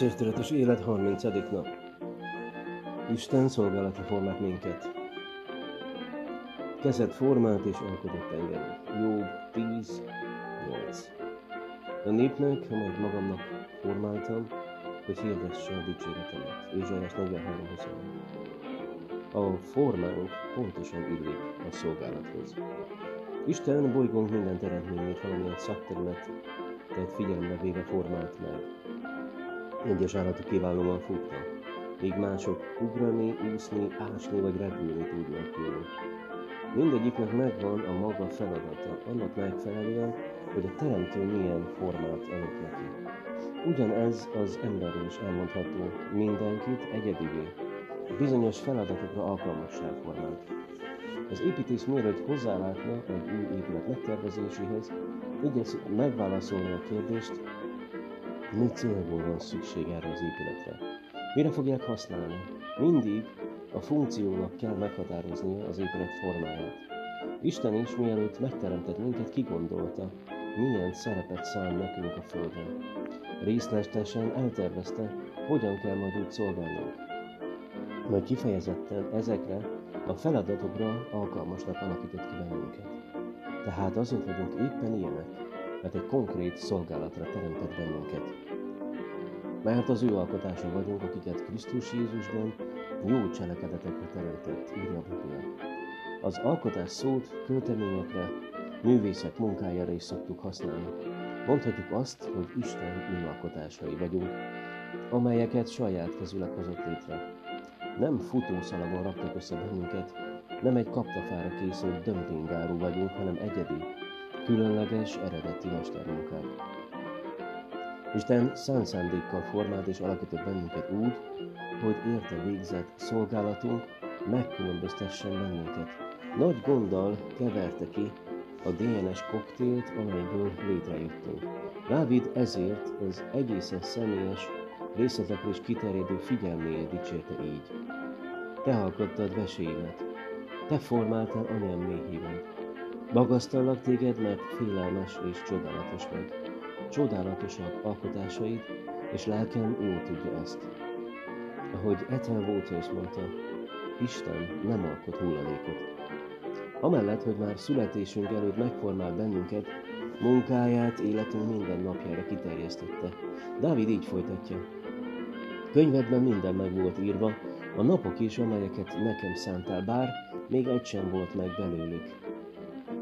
Dicséretes élet 30. nap. Isten szolgálati formát minket. Kezed formát és alkotott engem. Jobb 10, 8. A népnek, amelyet magamnak formáltam, hogy hirdesse a dicséretemet. Ézsaiás 43, 21. A formánk pontosan illik a szolgálathoz. Isten bolygónk minden eredményét valamilyen szakterület, tehát figyelembe véve formált meg egyes állatok kiválóan futnak, míg mások ugrani, úszni, ásni vagy repülni tudnak jól. Mindegyiknek megvan a maga feladata, annak megfelelően, hogy a teremtő milyen formát adott neki. Ugyanez az emberről is elmondható, mindenkit egyedivé, bizonyos feladatokra alkalmassá formált. Az építész mielőtt hozzálátna egy új épület megtervezéséhez, igyekszik megválaszolni a kérdést, mi célból van szükség erre az épületre? Mire fogják használni? Mindig a funkciónak kell meghatároznia az épület formáját. Isten is mielőtt megteremtett minket kigondolta, milyen szerepet szán nekünk a Földön. Részletesen eltervezte, hogyan kell majd úgy szolgálnunk. Majd kifejezetten ezekre a feladatokra alkalmasnak alakított ki bennünket. Tehát azért vagyunk éppen ilyenek, mert egy konkrét szolgálatra teremtett bennünket. Mert az ő alkotása vagyunk, akiket Krisztus Jézusban jó cselekedetekre teremtett, írja a Biblia. Az alkotás szót költeményekre, művészek munkájára is szoktuk használni. Mondhatjuk azt, hogy Isten műalkotásai vagyunk, amelyeket saját kezüleg hozott létre. Nem futószalagon raktak össze bennünket, nem egy kaptafára készült dömpingáru vagyunk, hanem egyedi, különleges, eredeti mestermunkák. Isten szent szándékkal formált és alakított bennünket úgy, hogy érte végzett szolgálatunk megkülönböztessen bennünket. Nagy gonddal keverte ki a DNS koktélt, amelyből létrejöttünk. Dávid ezért az egészen személyes, részletekre is kiterjedő figyelméért dicsérte így. Te alkottad veséimet, te formáltál anyám méhében, Magasztallak téged, mert félelmes és csodálatos vagy. Csodálatosak alkotásaid, és lelkem jól tudja ezt. Ahogy Ethel Walter is mondta, Isten nem alkot hulladékot. Amellett, hogy már születésünk előtt megformál bennünket, munkáját életünk minden napjára kiterjesztette. Dávid így folytatja. Könyvedben minden meg volt írva, a napok is, amelyeket nekem szántál, bár még egy sem volt meg belőlük.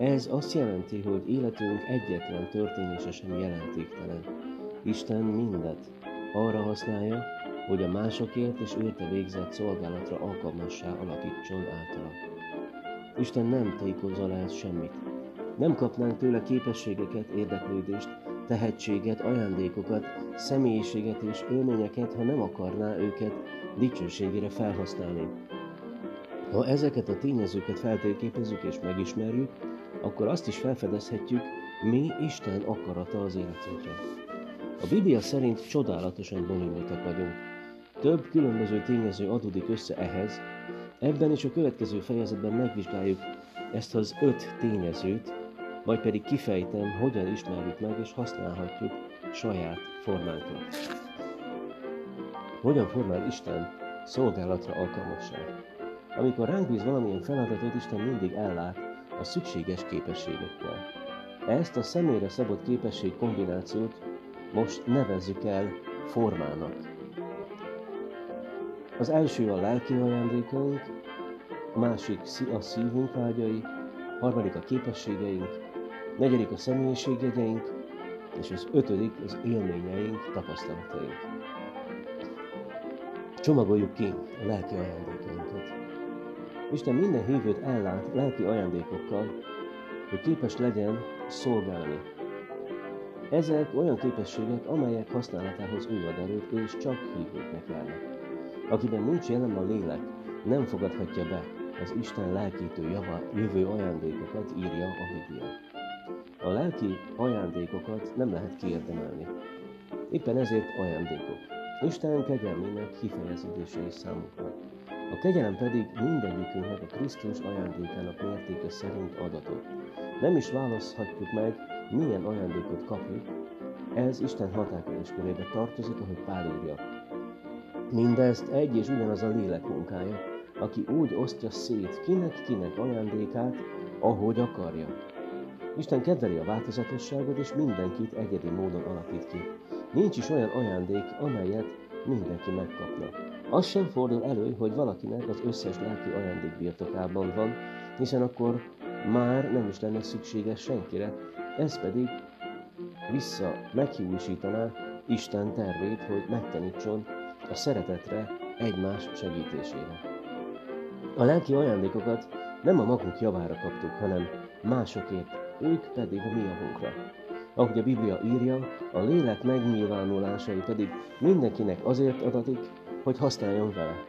Ez azt jelenti, hogy életünk egyetlen történése sem jelentéktelen. Isten mindet arra használja, hogy a másokért és érte végzett szolgálatra alkalmassá alakítson általa. Isten nem tékozol el semmit. Nem kapnánk tőle képességeket, érdeklődést, tehetséget, ajándékokat, személyiséget és élményeket, ha nem akarná őket dicsőségére felhasználni. Ha ezeket a tényezőket feltérképezzük és megismerjük, akkor azt is felfedezhetjük, mi Isten akarata az életünkre. A Biblia szerint csodálatosan bonyolultak vagyunk. Több különböző tényező adódik össze ehhez, ebben és a következő fejezetben megvizsgáljuk ezt az öt tényezőt, majd pedig kifejtem, hogyan ismerjük meg és használhatjuk saját formánkat. Hogyan formál Isten szolgálatra alkalmasság? Amikor ránk bíz valamilyen feladatot, Isten mindig ellát a szükséges képességekkel. Ezt a személyre szabott képesség kombinációt most nevezzük el formának. Az első a lelki ajándékaink, a másik a szívünk vágyai, harmadik a képességeink, negyedik a személyiségjegyeink, és az ötödik az élményeink, tapasztalataink. Csomagoljuk ki a lelki ajándékainkat. Isten minden hívőt ellát lelki ajándékokkal, hogy képes legyen szolgálni. Ezek olyan képességek, amelyek használatához ő ad erőt, és csak hívőknek járnak. Akiben nincs jelen a lélek, nem fogadhatja be az Isten lelkítő java, jövő ajándékokat, írja a Biblia. A lelki ajándékokat nem lehet kiérdemelni. Éppen ezért ajándékok. Isten kegyelmének kifejeződése is számunkra. A kegyelem pedig mindegyikünknek a Krisztus ajándékának mértéke szerint adatot. Nem is választhatjuk meg, milyen ajándékot kapjuk, Ez Isten határkörés körébe tartozik, ahogy Pál írja. Mindezt egy és ugyanaz a lélek munkája, aki úgy osztja szét kinek-kinek ajándékát, ahogy akarja. Isten kedveli a változatosságot, és mindenkit egyedi módon alakít ki. Nincs is olyan ajándék, amelyet mindenki megkapna. Az sem fordul elő, hogy valakinek az összes lelki ajándék birtokában van, hiszen akkor már nem is lenne szüksége senkire, ez pedig vissza meghiúsítaná Isten tervét, hogy megtanítson a szeretetre egymás segítésére. A lelki ajándékokat nem a magunk javára kaptuk, hanem másokért, ők pedig a mi javunkra. Ahogy a Biblia írja, a lélek megnyilvánulásai pedig mindenkinek azért adatik, hogy használjon vele.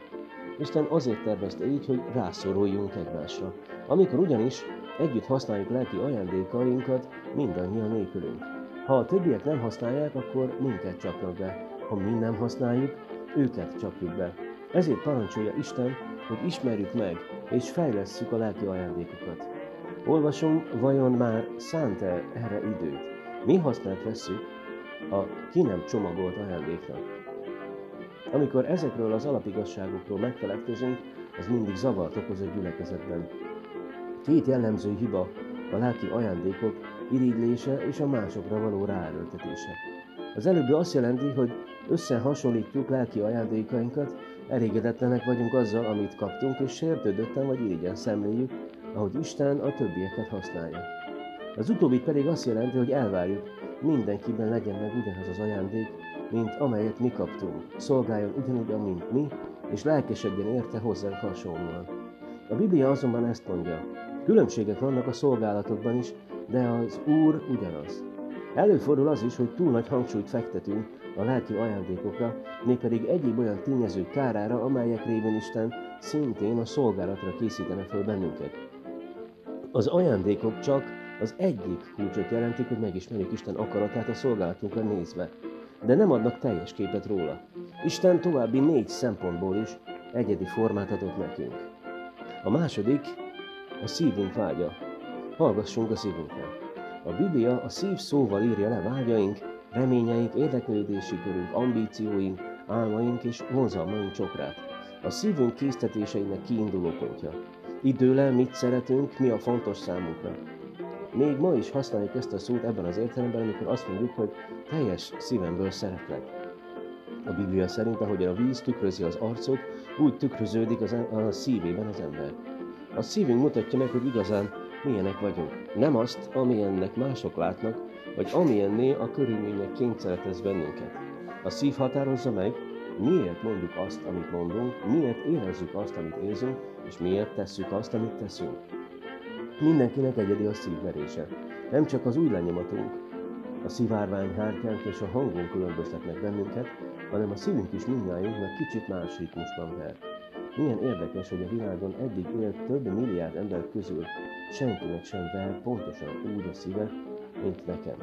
Isten azért tervezte így, hogy rászoruljunk egymásra. Amikor ugyanis együtt használjuk lelki ajándékainkat, mindannyian nélkülünk. Ha a többiek nem használják, akkor minket csapnak be. Ha mi nem használjuk, őket csapjuk be. Ezért parancsolja Isten, hogy ismerjük meg és fejlesszük a lelki ajándékokat. Olvasom, vajon már szánt-e erre időt? Mi hasznát vesszük a ki nem csomagolt ajándéknak? Amikor ezekről az alapigasságokról megfeledkezünk, az mindig zavart okoz a gyülekezetben. Két jellemző hiba a lelki ajándékok irigylése és a másokra való ráerőltetése. Az előbbi azt jelenti, hogy összehasonlítjuk lelki ajándékainkat, elégedetlenek vagyunk azzal, amit kaptunk, és sértődötten vagy irigyen szemléljük, ahogy Isten a többieket használja. Az utóbbi pedig azt jelenti, hogy elvárjuk, mindenkiben legyen meg ugyanaz az ajándék, mint amelyet mi kaptunk. Szolgáljon ugyanúgy, mint mi, és lelkesedjen érte hozzánk hasonlóan. A Biblia azonban ezt mondja, különbségek vannak a szolgálatokban is, de az Úr ugyanaz. Előfordul az is, hogy túl nagy hangsúlyt fektetünk a lelki ajándékokra, mégpedig egyéb olyan tényezők kárára, amelyek révén Isten szintén a szolgálatra készítene föl bennünket. Az ajándékok csak az egyik kulcsot jelentik, hogy megismerjük Isten akaratát a szolgálatunkra nézve, de nem adnak teljes képet róla. Isten további négy szempontból is egyedi formát adott nekünk. A második a szívünk vágya. Hallgassunk a szívünkre. A Biblia a szív szóval írja le vágyaink, reményeink, érdeklődési körünk, ambícióink, álmaink és vonzalmaink csokrát. A szívünk késztetéseinek kiinduló pontja. Időle mit szeretünk, mi a fontos számunkra. Még ma is használjuk ezt a szót ebben az értelemben, amikor azt mondjuk, hogy teljes szívemből szeretlek. A Biblia szerint, ahogy a víz tükrözi az arcot, úgy tükröződik az, a szívében az ember. A szívünk mutatja meg, hogy igazán milyenek vagyunk. Nem azt, amilyennek mások látnak, vagy amilyenné a körülmények kényszeretez bennünket. A szív határozza meg, miért mondjuk azt, amit mondunk, miért érezzük azt, amit érzünk, és miért tesszük azt, amit teszünk. Mindenkinek egyedi a szívverése. Nem csak az új lenyomatunk, a szivárvány hártyánk és a hangunk különböztetnek bennünket, hanem a szívünk is mindnyájunknak kicsit más ritmusban ver. Milyen érdekes, hogy a világon eddig élt több milliárd ember közül senkinek sem ver pontosan úgy a szíve, mint nekem.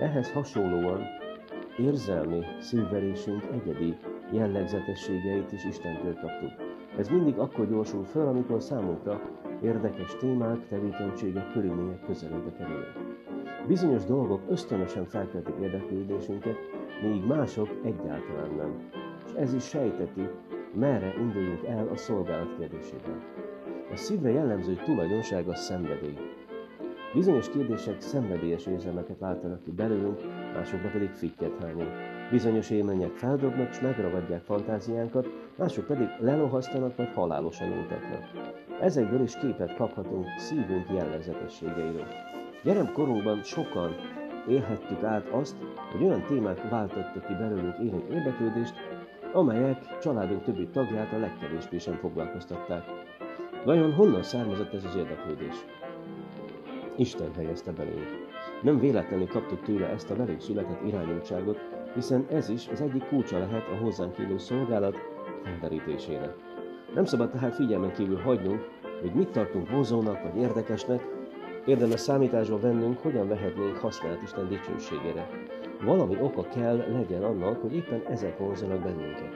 Ehhez hasonlóan érzelmi szívverésünk egyedi jellegzetességeit is Istentől kaptuk. Ez mindig akkor gyorsul föl, amikor számunkra érdekes témák, tevékenységek, körülmények közelébe kerülnek. Bizonyos dolgok ösztönösen felkeltik érdeklődésünket, míg mások egyáltalán nem. És ez is sejteti, merre induljunk el a szolgálat kérdésében. A szívre jellemző tulajdonság a szenvedély. Bizonyos kérdések szenvedélyes érzelmeket váltanak ki belőlünk, másokra pedig fittyet hányunk. Bizonyos élmények feldobnak és megragadják fantáziánkat, mások pedig lelohasztanak vagy halálosan untatnak. Ezekből is képet kaphatunk szívünk jellegzetességeiről. Gyermekkorunkban sokan élhettük át azt, hogy olyan témák váltottak ki belőlünk élénk érdeklődést, amelyek családunk többi tagját a legkevésbé sem foglalkoztatták. Vajon honnan származott ez az érdeklődés? Isten helyezte belénk. Nem véletlenül kaptuk tőle ezt a velünk született irányultságot, hiszen ez is az egyik kulcsa lehet a hozzánk élő szolgálat felderítésére. Nem szabad tehát figyelmen kívül hagynunk, hogy mit tartunk vonzónak vagy érdekesnek, érdemes számításba vennünk, hogyan vehetnénk hasznát Isten dicsőségére. Valami oka kell legyen annak, hogy éppen ezek vonzanak bennünket.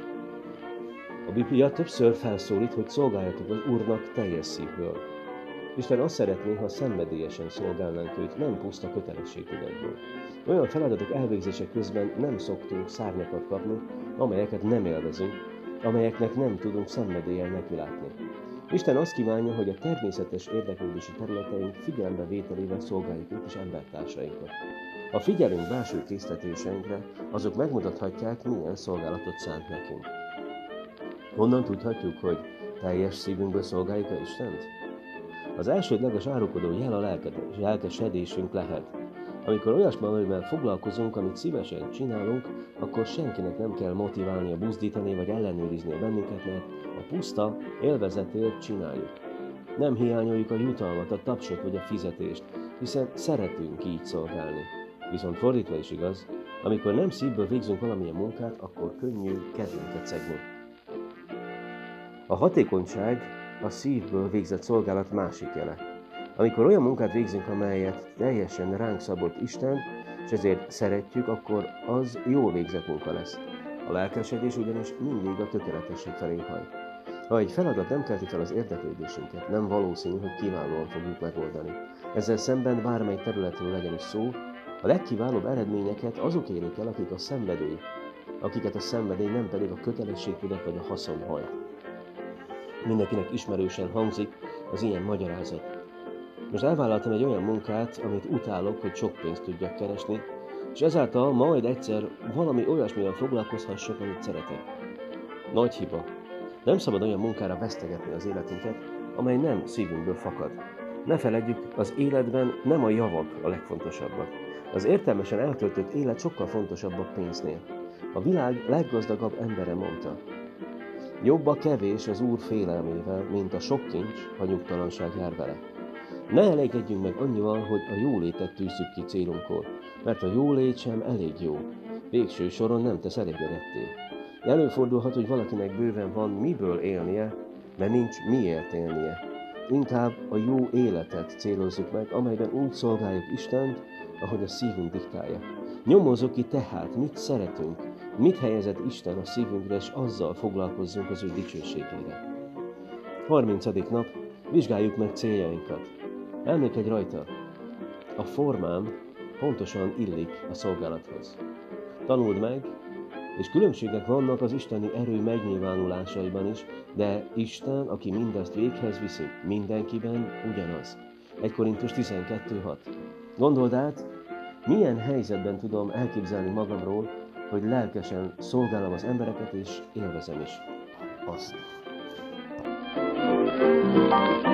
A Biblia többször felszólít, hogy szolgáljatok az Úrnak teljes szívből. Isten azt szeretné, ha szenvedélyesen szolgálnánk őt, nem puszta kötelességtudatból. Olyan feladatok elvégzése közben nem szoktunk szárnyakat kapni, amelyeket nem élvezünk, amelyeknek nem tudunk szenvedélyen nekilátni. Isten azt kívánja, hogy a természetes érdeklődési területeink figyelembe vételével szolgáljuk őt és embertársainkat. Ha figyelünk belső késztetéseinkre, azok megmutathatják, milyen szolgálatot szánt nekünk. Honnan tudhatjuk, hogy teljes szívünkből szolgáljuk-e Istent? Az elsődleges árulkodó jel a lelkesedésünk lehet. Amikor olyasmivel foglalkozunk, amit szívesen csinálunk, akkor senkinek nem kell motiválnia, buzdítani vagy ellenőrizni a bennünket, mert a puszta élvezetért csináljuk. Nem hiányoljuk a jutalmat, a tapsot vagy a fizetést, hiszen szeretünk így szolgálni. Viszont fordítva is igaz, amikor nem szívből végzünk valamilyen munkát, akkor könnyű kedvünket szegni. A hatékonyság a szívből végzett szolgálat másik jele. Amikor olyan munkát végzünk, amelyet teljesen ránk szabott Isten, és ezért szeretjük, akkor az jól végzett munka lesz. A lelkesedés ugyanis mindig a tökéletesség felé hajt. Ha egy feladat nem kelti fel az érdeklődésünket, nem valószínű, hogy kiválóan fogjuk megoldani. Ezzel szemben bármely területről legyen is szó, a legkiválóbb eredményeket azok érik el, akik a szenvedély, akiket a szenvedély nem pedig a kötelességtudat vagy a haszon hajt. Mindenkinek ismerősen hangzik az ilyen magyarázat. Most elvállaltam egy olyan munkát, amit utálok, hogy sok pénzt tudjak keresni, és ezáltal majd egyszer valami olyasmivel foglalkozhassak, amit szeretek. Nagy hiba. Nem szabad olyan munkára vesztegetni az életünket, amely nem szívünkből fakad. Ne feledjük, az életben nem a javak a legfontosabbak. Az értelmesen eltöltött élet sokkal fontosabb a pénznél. A világ leggazdagabb embere mondta, Jobb a kevés az Úr félelmével, mint a sok kincs, ha nyugtalanság jár vele. Ne elégedjünk meg annyival, hogy a jólétet tűzzük ki célunkról, mert a jólét sem elég jó. Végső soron nem tesz elégedetté. Előfordulhat, hogy valakinek bőven van miből élnie, de nincs miért élnie. Inkább a jó életet célozzuk meg, amelyben úgy szolgáljuk Istent, ahogy a szívünk diktálja. Nyomozzuk ki tehát, mit szeretünk, mit helyezett Isten a szívünkre, és azzal foglalkozzunk az ő dicsőségére. 30. nap, vizsgáljuk meg céljainkat. Elmékedj rajta, a formám pontosan illik a szolgálathoz. Tanuld meg, és különbségek vannak az isteni erő megnyilvánulásaiban is, de Isten, aki mindezt véghez viszi, mindenkiben ugyanaz. 1 Korintus 12.6 Gondold át, milyen helyzetben tudom elképzelni magamról, hogy lelkesen szolgálom az embereket, és élvezem is azt. thank you